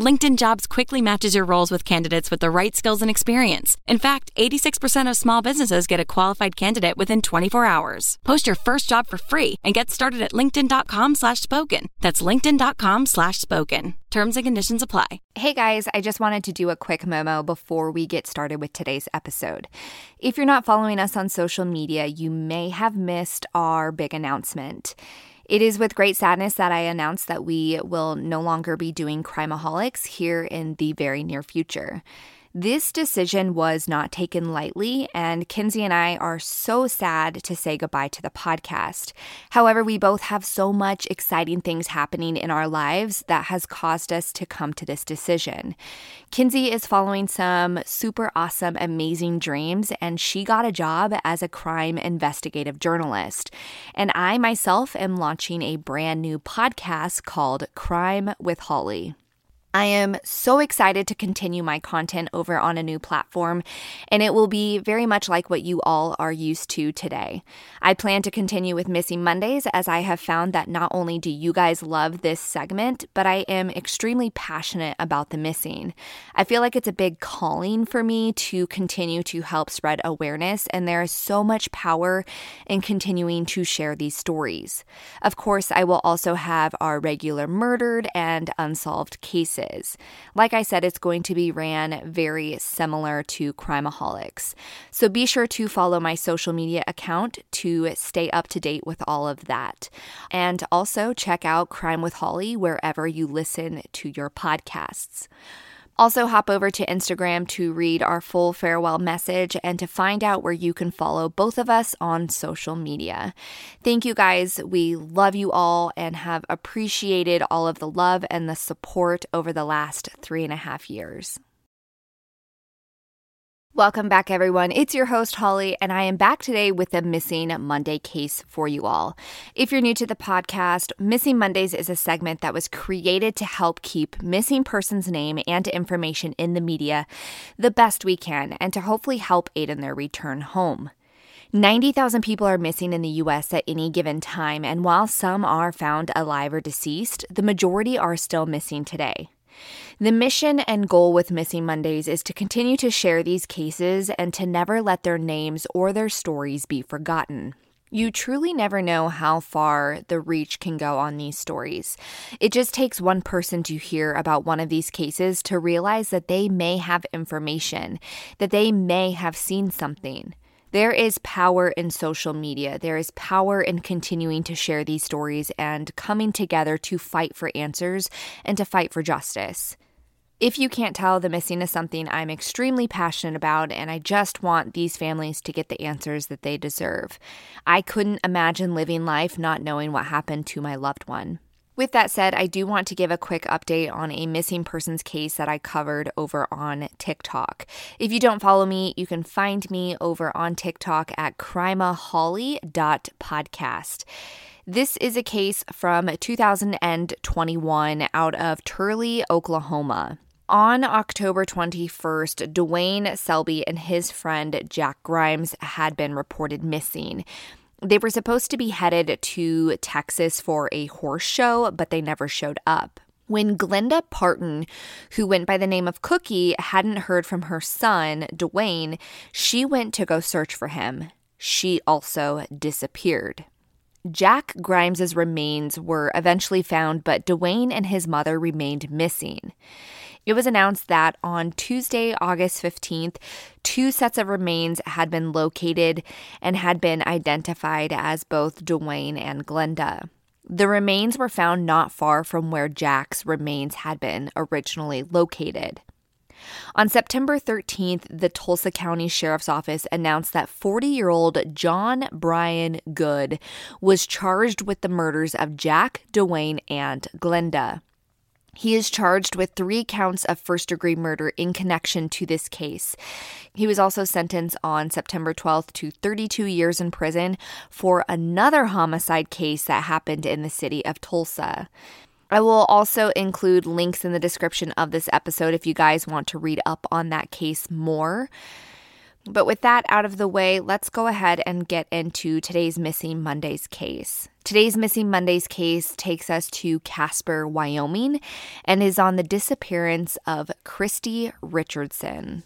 LinkedIn Jobs quickly matches your roles with candidates with the right skills and experience. In fact, 86% of small businesses get a qualified candidate within 24 hours. Post your first job for free and get started at linkedin.com slash spoken. That's linkedin.com slash spoken. Terms and conditions apply. Hey guys, I just wanted to do a quick memo before we get started with today's episode. If you're not following us on social media, you may have missed our big announcement. It is with great sadness that I announce that we will no longer be doing Crimeaholics here in the very near future. This decision was not taken lightly, and Kinsey and I are so sad to say goodbye to the podcast. However, we both have so much exciting things happening in our lives that has caused us to come to this decision. Kinsey is following some super awesome, amazing dreams, and she got a job as a crime investigative journalist. And I myself am launching a brand new podcast called Crime with Holly. I am so excited to continue my content over on a new platform, and it will be very much like what you all are used to today. I plan to continue with Missing Mondays as I have found that not only do you guys love this segment, but I am extremely passionate about the missing. I feel like it's a big calling for me to continue to help spread awareness, and there is so much power in continuing to share these stories. Of course, I will also have our regular murdered and unsolved cases cases. Like I said, it's going to be ran very similar to Crimeaholics. So be sure to follow my social media account to stay up to date with all of that. And also check out Crime with Holly wherever you listen to your podcasts. Also, hop over to Instagram to read our full farewell message and to find out where you can follow both of us on social media. Thank you guys. We love you all and have appreciated all of the love and the support over the last three and a half years. Welcome back, everyone. It's your host, Holly, and I am back today with a Missing Monday case for you all. If you're new to the podcast, Missing Mondays is a segment that was created to help keep missing person's name and information in the media the best we can and to hopefully help aid in their return home. 90,000 people are missing in the US at any given time, and while some are found alive or deceased, the majority are still missing today. The mission and goal with Missing Mondays is to continue to share these cases and to never let their names or their stories be forgotten. You truly never know how far the reach can go on these stories. It just takes one person to hear about one of these cases to realize that they may have information, that they may have seen something. There is power in social media. There is power in continuing to share these stories and coming together to fight for answers and to fight for justice. If you can't tell, the missing is something I'm extremely passionate about, and I just want these families to get the answers that they deserve. I couldn't imagine living life not knowing what happened to my loved one. With that said, I do want to give a quick update on a missing persons case that I covered over on TikTok. If you don't follow me, you can find me over on TikTok at crimeaholic.podcast. This is a case from 2021 out of Turley, Oklahoma. On October 21st, Dwayne Selby and his friend Jack Grimes had been reported missing. They were supposed to be headed to Texas for a horse show, but they never showed up. When Glenda Parton, who went by the name of Cookie, hadn't heard from her son, Dwayne, she went to go search for him. She also disappeared. Jack Grimes's remains were eventually found, but Dwayne and his mother remained missing. It was announced that on Tuesday, August 15th, two sets of remains had been located and had been identified as both Dwayne and Glenda. The remains were found not far from where Jack's remains had been originally located. On September 13th, the Tulsa County Sheriff's Office announced that 40 year old John Brian Good was charged with the murders of Jack, Dwayne, and Glenda. He is charged with three counts of first degree murder in connection to this case. He was also sentenced on September 12th to 32 years in prison for another homicide case that happened in the city of Tulsa. I will also include links in the description of this episode if you guys want to read up on that case more. But with that out of the way, let's go ahead and get into today's Missing Mondays case. Today's Missing Mondays case takes us to Casper, Wyoming, and is on the disappearance of Kristi Richardson.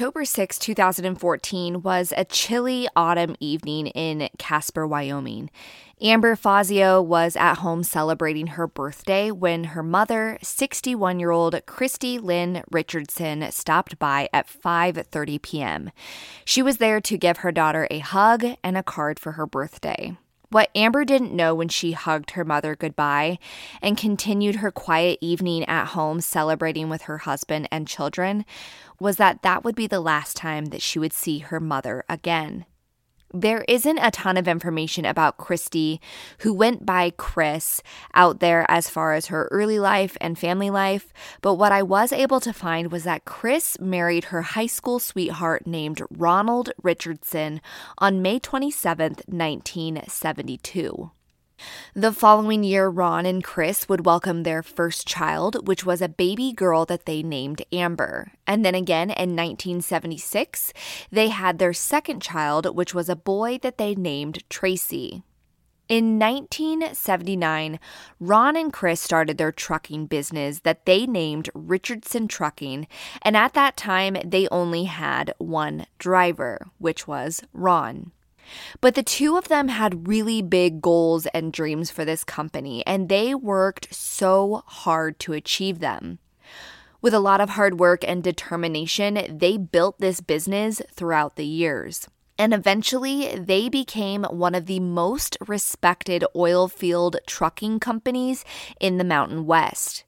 October 6, 2014 was a chilly autumn evening in Casper, Wyoming. Amber Fazio was at home celebrating her birthday when her mother, 61-year-old Kristi Lynn Richardson, stopped by at 5:30 p.m. She was there to give her daughter a hug and a card for her birthday. What Amber didn't know when she hugged her mother goodbye and continued her quiet evening at home celebrating with her husband and children was that that would be the last time that she would see her mother again. There isn't a ton of information about Kristi, who went by Kris, out there as far as her early life and family life, but what I was able to find was that Kris married her high school sweetheart named Ronald Richardson on May 27, 1972. The following year, Ron and Kris would welcome their first child, which was a baby girl that they named Amber. And then again in 1976, they had their second child, which was a boy that they named Tracy. In 1979, Ron and Kris started their trucking business that they named Richardson Trucking, and at that time they only had one driver, which was Ron. But the two of them had really big goals and dreams for this company, and they worked so hard to achieve them. With a lot of hard work and determination, they built this business throughout the years. And eventually, they became one of the most respected oil field trucking companies in the Mountain West.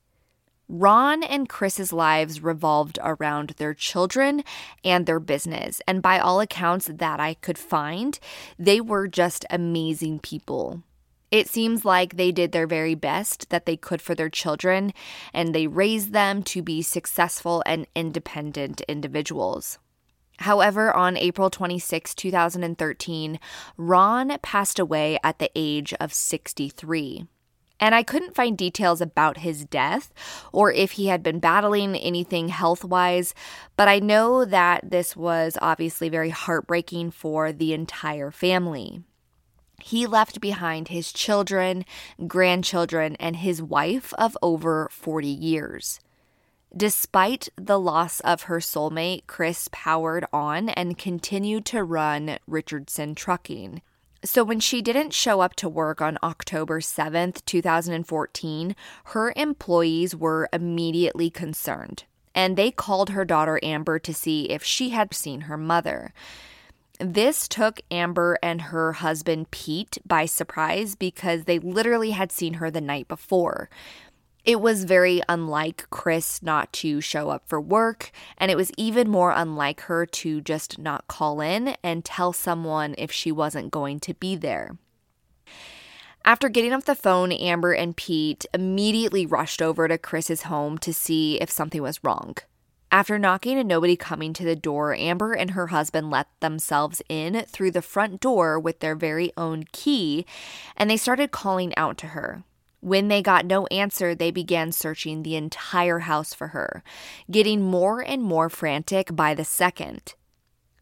Ron and Kris's lives revolved around their children and their business. And by all accounts that I could find, they were just amazing people. It seems like they did their very best that they could for their children, and they raised them to be successful and independent individuals. However, on April 26, 2013, Ron passed away at the age of 63 and I couldn't find details about his death or if he had been battling anything health wise, but I know that this was obviously very heartbreaking for the entire family. He left behind his children, grandchildren, and his wife of over 40 years. Despite the loss of her soulmate, Kris powered on and continued to run Richardson Trucking. So, when she didn't show up to work on October 7th, 2014, her employees were immediately concerned and they called her daughter Amber to see if she had seen her mother. This took Amber and her husband Pete by surprise because they literally had seen her the night before. It was very unlike Kris not to show up for work, and it was even more unlike her to just not call in and tell someone if she wasn't going to be there. After getting off the phone, Amber and Pete immediately rushed over to Kris's home to see if something was wrong. After knocking and nobody coming to the door, Amber and her husband let themselves in through the front door with their very own key, and they started calling out to her. When they got no answer, they began searching the entire house for her, getting more and more frantic by the second.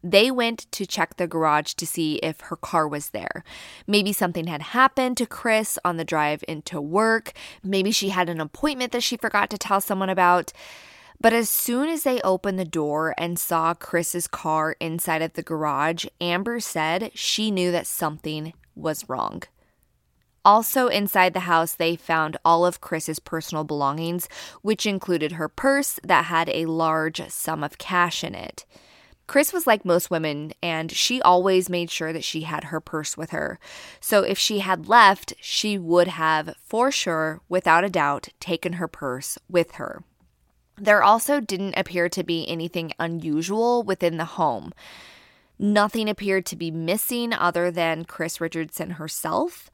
They went to check the garage to see if her car was there. Maybe something had happened to Kris on the drive into work. Maybe she had an appointment that she forgot to tell someone about. But as soon as they opened the door and saw Kris's car inside of the garage, Amber said she knew that something was wrong. Also, inside the house, they found all of Kris's personal belongings, which included her purse that had a large sum of cash in it. Kris was like most women, and she always made sure that she had her purse with her. So if she had left, she would have, for sure, without a doubt, taken her purse with her. There also didn't appear to be anything unusual within the home. Nothing appeared to be missing other than Kris Richardson herself.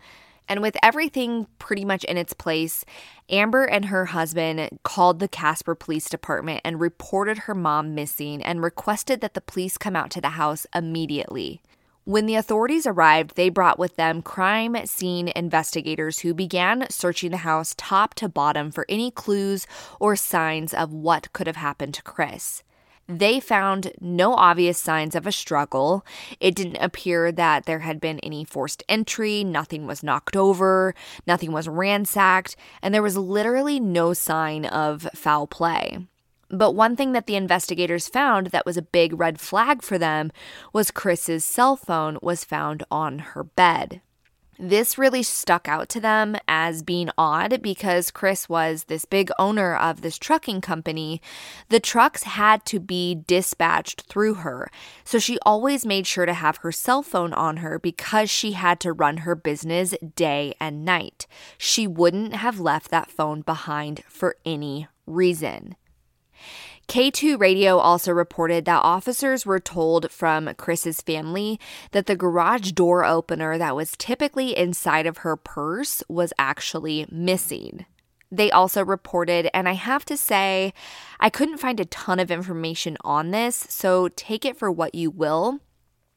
And with everything pretty much in its place, Amber and her husband called the Casper Police Department and reported her mom missing and requested that the police come out to the house immediately. When the authorities arrived, they brought with them crime scene investigators who began searching the house top to bottom for any clues or signs of what could have happened to Kris. They found no obvious signs of a struggle. It didn't appear that there had been any forced entry, nothing was knocked over, nothing was ransacked, and there was literally no sign of foul play. But one thing that the investigators found that was a big red flag for them was Kris's cell phone was found on her bed. This really stuck out to them as being odd because Kris was this big owner of this trucking company. The trucks had to be dispatched through her. So she always made sure to have her cell phone on her because she had to run her business day and night. She wouldn't have left that phone behind for any reason. K2 Radio also reported that officers were told from Kris's family that the garage door opener that was typically inside of her purse was actually missing. They also reported, and I have to say, I couldn't find a ton of information on this, so take it for what you will.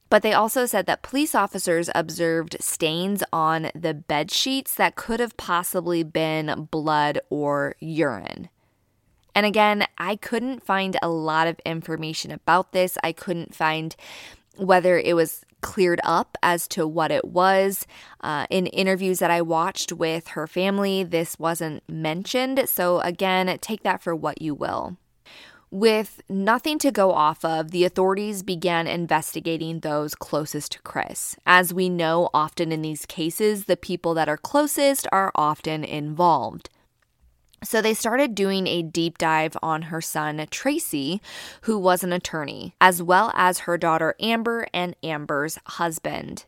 But they also said that police officers observed stains on the bed sheets that could have possibly been blood or urine. And again, I couldn't find a lot of information about this. I couldn't find whether it was cleared up as to what it was. Uh, in interviews that I watched with her family, this wasn't mentioned. So, again, take that for what you will. With nothing to go off of, the authorities began investigating those closest to Kris. As we know, often in these cases, the people that are closest are often involved. So they started doing a deep dive on her son, Tracy, who was an attorney, as well as her daughter, Amber, and Amber's husband.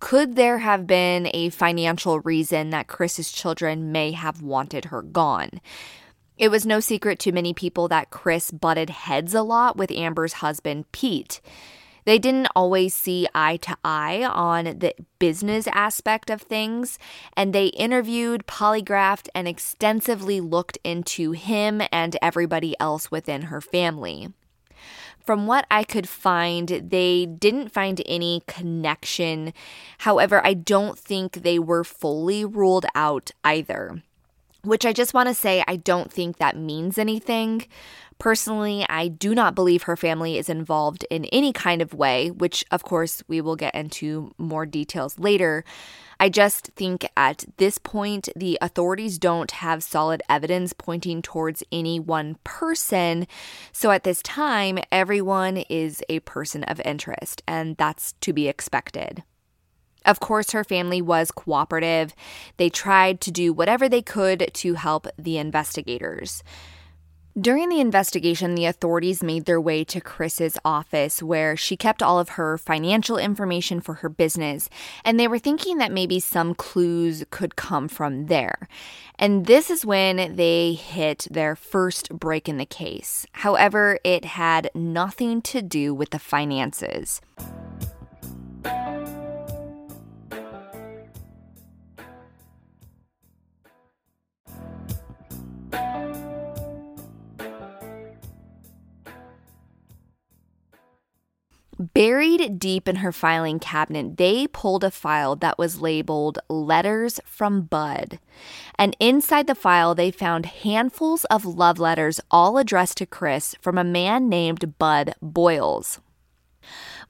Could there have been a financial reason that Kris's children may have wanted her gone? It was no secret to many people that Kris butted heads a lot with Amber's husband, Pete. They didn't always see eye to eye on the business aspect of things, and they interviewed, polygraphed, and extensively looked into him and everybody else within her family. From what I could find, they didn't find any connection. However, I don't think they were fully ruled out either which I just want to say I don't think that means anything. Personally, I do not believe her family is involved in any kind of way, which of course we will get into more details later. I just think at this point, the authorities don't have solid evidence pointing towards any one person. So at this time, everyone is a person of interest, and that's to be expected. Of course, her family was cooperative. They tried to do whatever they could to help the investigators. During the investigation, the authorities made their way to Kris's office where she kept all of her financial information for her business, and they were thinking that maybe some clues could come from there. And this is when they hit their first break in the case. However, it had nothing to do with the finances. Buried deep in her filing cabinet, they pulled a file that was labeled Letters from Bud. And inside the file, they found handfuls of love letters, all addressed to Kris from a man named Bud Boyles.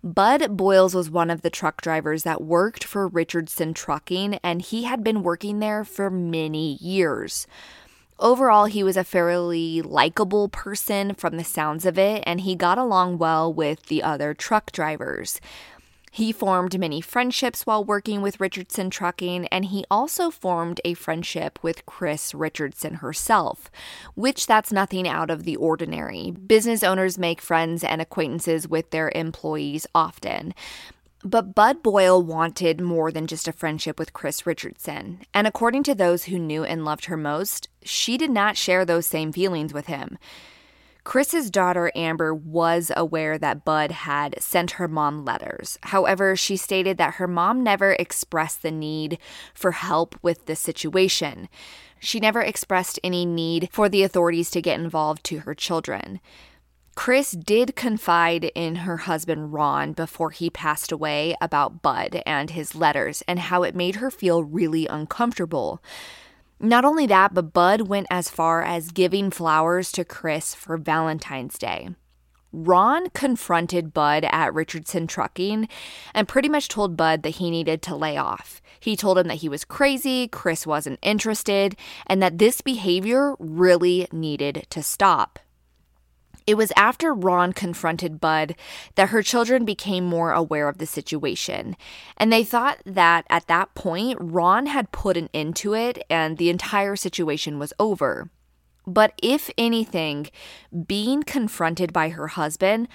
Bud Boyles was one of the truck drivers that worked for Richardson Trucking, and he had been working there for many years. Overall, he was a fairly likable person from the sounds of it, and he got along well with the other truck drivers. He formed many friendships while working with Richardson Trucking, and he also formed a friendship with Kris Richardson herself, which that's nothing out of the ordinary. Business owners make friends and acquaintances with their employees often. But Bud Boyle wanted more than just a friendship with Kris Richardson. And according to those who knew and loved her most, she did not share those same feelings with him. Kris's daughter Amber was aware that Bud had sent her mom letters. However, she stated that her mom never expressed the need for help with the situation. She never expressed any need for the authorities to get involved to her children. Kris did confide in her husband Ron before he passed away about Bud and his letters and how it made her feel really uncomfortable. Not only that, but Bud went as far as giving flowers to Kris for Valentine's Day. Ron confronted Bud at Richardson Trucking and pretty much told Bud that he needed to lay off. He told him that he was crazy, Kris wasn't interested, and that this behavior really needed to stop. It was after Ron confronted Bud that her children became more aware of the situation. And they thought that at that point, Ron had put an end to it and the entire situation was over. But if anything, being confronted by her husband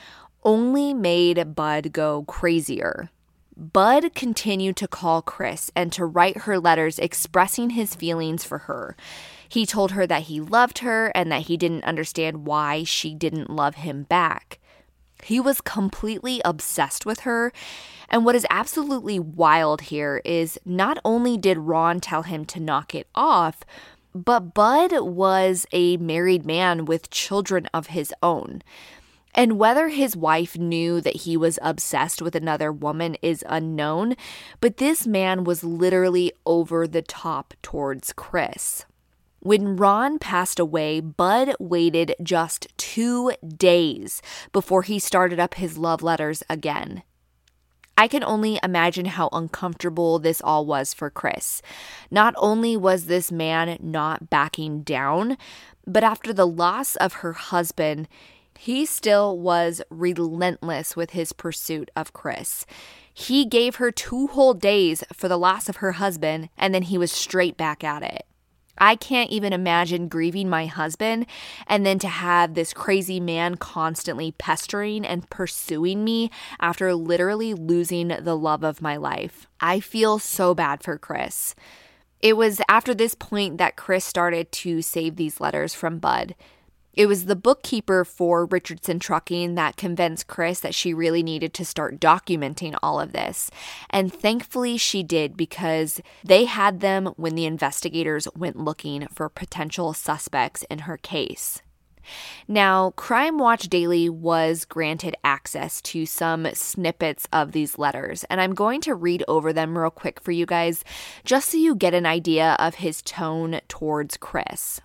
only made Bud go crazier. Bud continued to call Kris and to write her letters expressing his feelings for her. He told her that he loved her and that he didn't understand why she didn't love him back. He was completely obsessed with her. And what is absolutely wild here is not only did Ron tell him to knock it off, but Bud was a married man with children of his own. And whether his wife knew that he was obsessed with another woman is unknown, but this man was literally over the top towards Kris. When Ron passed away, Bud waited just two days before he started up his love letters again. I can only imagine how uncomfortable this all was for Kris. Not only was this man not backing down, but after the loss of her husband, he still was relentless with his pursuit of Kris. He gave her two whole days for the loss of her husband, and then he was straight back at it. I can't even imagine grieving my husband and then to have this crazy man constantly pestering and pursuing me after literally losing the love of my life. I feel so bad for Kris. It was after this point that Kris started to save these letters from Bud. It was the bookkeeper for Richardson Trucking that convinced Kris that she really needed to start documenting all of this. And thankfully, she did because they had them when the investigators went looking for potential suspects in her case. Now, Crime Watch Daily was granted access to some snippets of these letters, and I'm going to read over them real quick for you guys just so you get an idea of his tone towards Kris.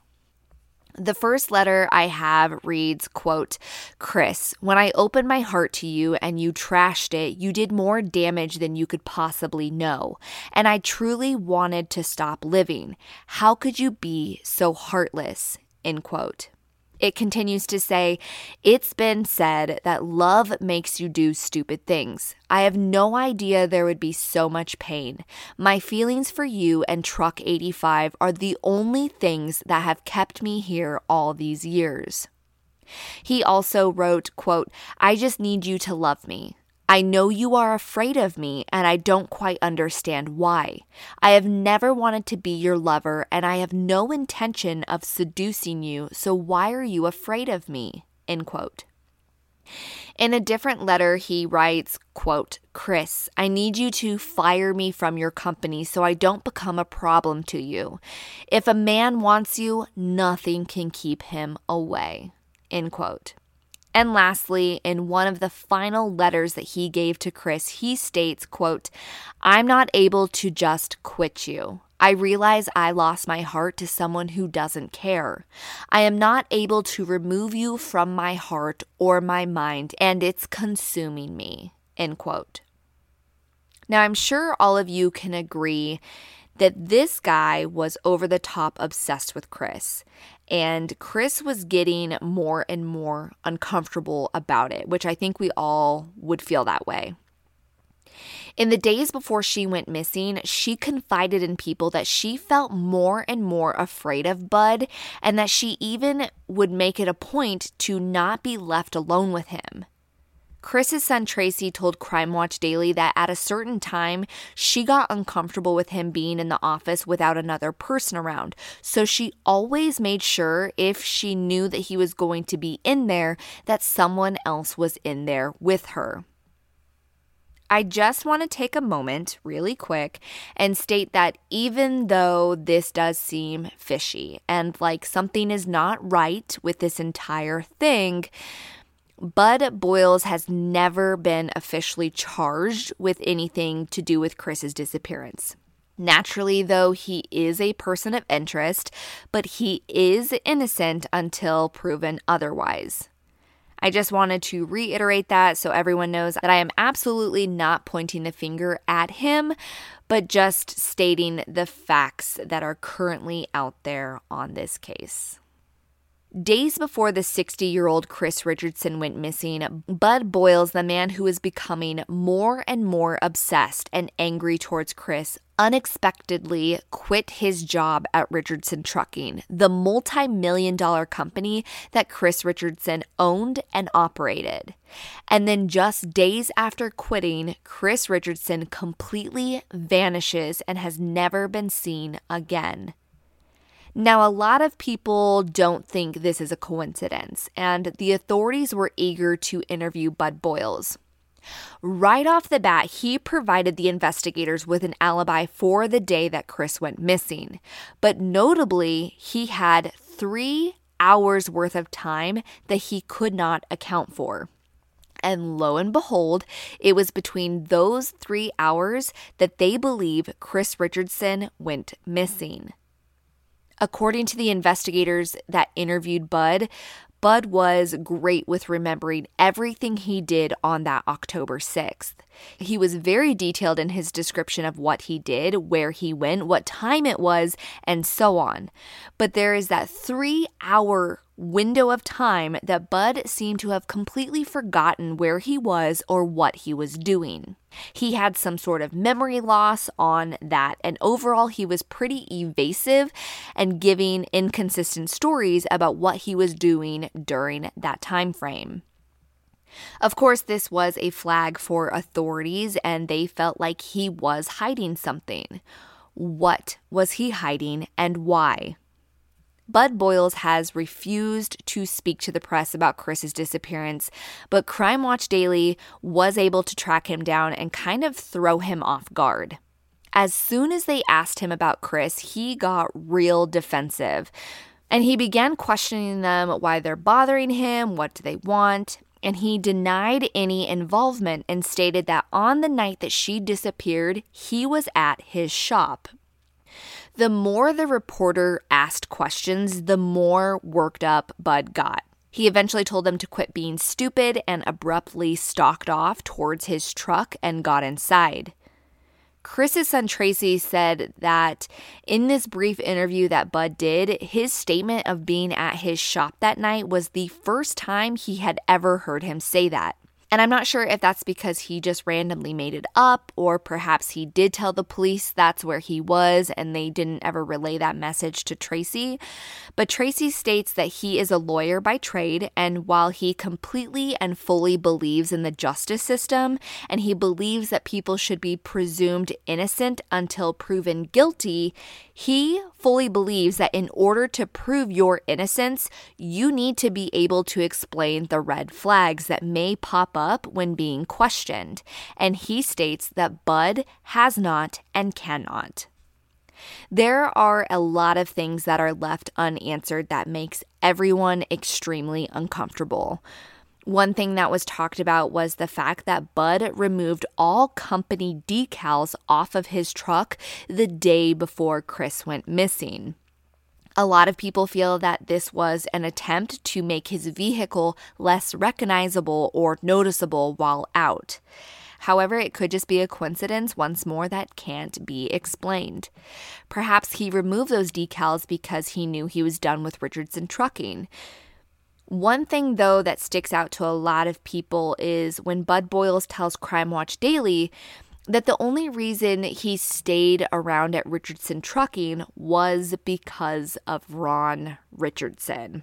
The first letter I have reads, quote, Kris, when I opened my heart to you and you trashed it, you did more damage than you could possibly know. And I truly wanted to stop living. How could you be so heartless? End quote. It continues to say, It's been said that love makes you do stupid things. I have no idea there would be so much pain. My feelings for you and Truck 85 are the only things that have kept me here all these years. He also wrote, quote, I just need you to love me. I know you are afraid of me, and I don't quite understand why. I have never wanted to be your lover, and I have no intention of seducing you, so why are you afraid of me? End quote. In a different letter, he writes, quote, Kris, I need you to fire me from your company so I don't become a problem to you. If a man wants you, nothing can keep him away. End quote. And lastly, in one of the final letters that he gave to Kris, he states, quote, I'm not able to just quit you. I realize I lost my heart to someone who doesn't care. I am not able to remove you from my heart or my mind, and it's consuming me. End quote. Now, I'm sure all of you can agree that this guy was over the top obsessed with Kris. And Kris was getting more and more uncomfortable about it, which I think we all would feel that way. In the days before she went missing, she confided in people that she felt more and more afraid of Bud and that she even would make it a point to not be left alone with him. Kris's son Tracy told Crime Watch Daily that at a certain time, she got uncomfortable with him being in the office without another person around. So she always made sure if she knew that he was going to be in there, that someone else was in there with her. I just want to take a moment, really quick, and state that even though this does seem fishy and like something is not right with this entire thing, Bud Boyles has never been officially charged with anything to do with Kris's disappearance. Naturally, though, he is a person of interest, but he is innocent until proven otherwise. I just wanted to reiterate that so everyone knows that I am absolutely not pointing the finger at him, but just stating the facts that are currently out there on this case. Days before the 60 year old Kris Richardson went missing, Bud Boyles, the man who is becoming more and more obsessed and angry towards Kris, unexpectedly quit his job at Richardson Trucking, the multi million dollar company that Kris Richardson owned and operated. And then just days after quitting, Kris Richardson completely vanishes and has never been seen again. Now, a lot of people don't think this is a coincidence, and the authorities were eager to interview Bud Boyles. Right off the bat, he provided the investigators with an alibi for the day that Kris went missing. But notably, he had three hours worth of time that he could not account for. And lo and behold, it was between those three hours that they believe Kris Richardson went missing. According to the investigators that interviewed Bud, Bud was great with remembering everything he did on that October 6th. He was very detailed in his description of what he did, where he went, what time it was, and so on. But there is that three hour window of time that Bud seemed to have completely forgotten where he was or what he was doing. He had some sort of memory loss on that, and overall, he was pretty evasive and giving inconsistent stories about what he was doing during that time frame. Of course, this was a flag for authorities, and they felt like he was hiding something. What was he hiding and why? Bud Boyles has refused to speak to the press about Kris's disappearance, but Crime Watch Daily was able to track him down and kind of throw him off guard. As soon as they asked him about Kris, he got real defensive. And he began questioning them why they're bothering him, what do they want, and he denied any involvement and stated that on the night that she disappeared, he was at his shop. The more the reporter asked questions, the more worked up Bud got. He eventually told them to quit being stupid and abruptly stalked off towards his truck and got inside. Kris's son Tracy said that in this brief interview that Bud did, his statement of being at his shop that night was the first time he had ever heard him say that. And I'm not sure if that's because he just randomly made it up, or perhaps he did tell the police that's where he was and they didn't ever relay that message to Tracy. But Tracy states that he is a lawyer by trade, and while he completely and fully believes in the justice system and he believes that people should be presumed innocent until proven guilty, he fully believes that in order to prove your innocence, you need to be able to explain the red flags that may pop up when being questioned. And he states that Bud has not and cannot. There are a lot of things that are left unanswered that makes everyone extremely uncomfortable. One thing that was talked about was the fact that Bud removed all company decals off of his truck the day before Kris went missing. A lot of people feel that this was an attempt to make his vehicle less recognizable or noticeable while out. However, it could just be a coincidence once more that can't be explained. Perhaps he removed those decals because he knew he was done with Richardson Trucking. One thing, though, that sticks out to a lot of people is when Bud Boyles tells Crime Watch Daily that the only reason he stayed around at Richardson Trucking was because of Ron Richardson.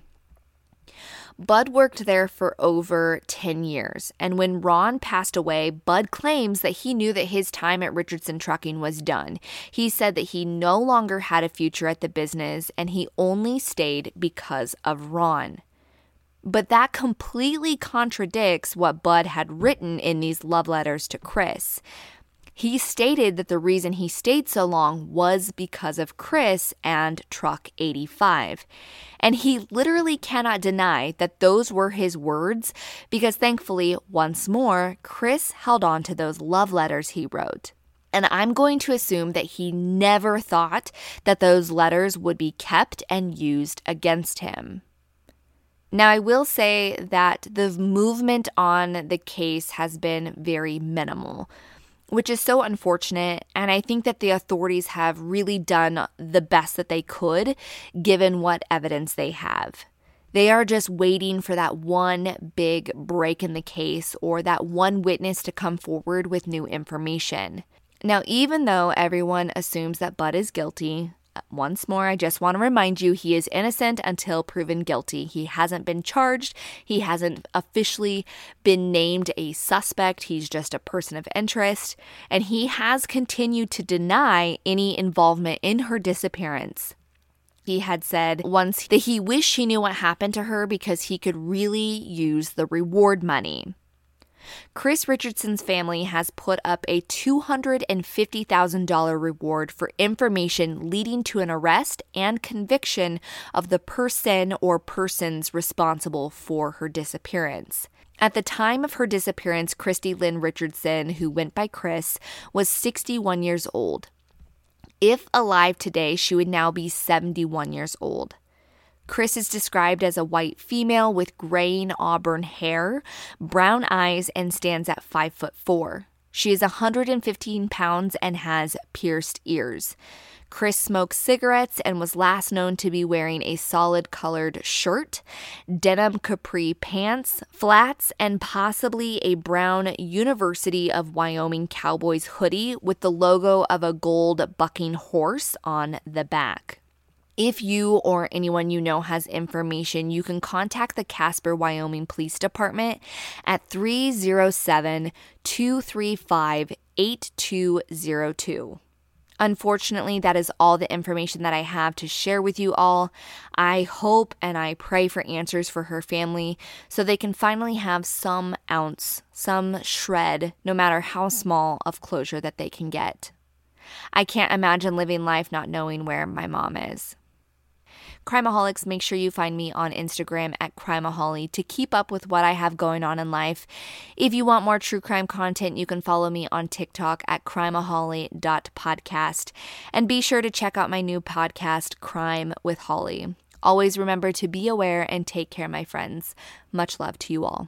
Bud worked there for over 10 years, and when Ron passed away, Bud claims that he knew that his time at Richardson Trucking was done. He said that he no longer had a future at the business and he only stayed because of Ron. But that completely contradicts what Bud had written in these love letters to Kris. He stated that the reason he stayed so long was because of Kris and Truck 85. And he literally cannot deny that those were his words because thankfully, once more, Kris held on to those love letters he wrote. And I'm going to assume that he never thought that those letters would be kept and used against him. Now, I will say that the movement on the case has been very minimal which is so unfortunate. And I think that the authorities have really done the best that they could given what evidence they have. They are just waiting for that one big break in the case or that one witness to come forward with new information. Now, even though everyone assumes that Bud is guilty, once more, I just want to remind you he is innocent until proven guilty. He hasn't been charged, he hasn't officially been named a suspect. He's just a person of interest, and he has continued to deny any involvement in her disappearance. He had said once that he wished he knew what happened to her because he could really use the reward money. Kris Richardson's family has put up a $250,000 reward for information leading to an arrest and conviction of the person or persons responsible for her disappearance. At the time of her disappearance, Kristi Lynn Richardson, who went by Kris, was 61 years old. If alive today, she would now be 71 years old. Kris is described as a white female with graying auburn hair, brown eyes, and stands at 5 foot 4. She is 115 pounds and has pierced ears. Kris smokes cigarettes and was last known to be wearing a solid colored shirt, denim capri pants, flats, and possibly a brown University of Wyoming Cowboys hoodie with the logo of a gold bucking horse on the back. If you or anyone you know has information, you can contact the Casper, Wyoming Police Department at 307 235 8202. Unfortunately, that is all the information that I have to share with you all. I hope and I pray for answers for her family so they can finally have some ounce, some shred, no matter how hmm. small, of closure that they can get. I can't imagine living life not knowing where my mom is. Crimeaholics, make sure you find me on Instagram at Crimeaholic to keep up with what I have going on in life. If you want more true crime content, you can follow me on TikTok at crimeaholic.podcast. And be sure to check out my new podcast, Crime with Holly. Always remember to be aware and take care, my friends. Much love to you all.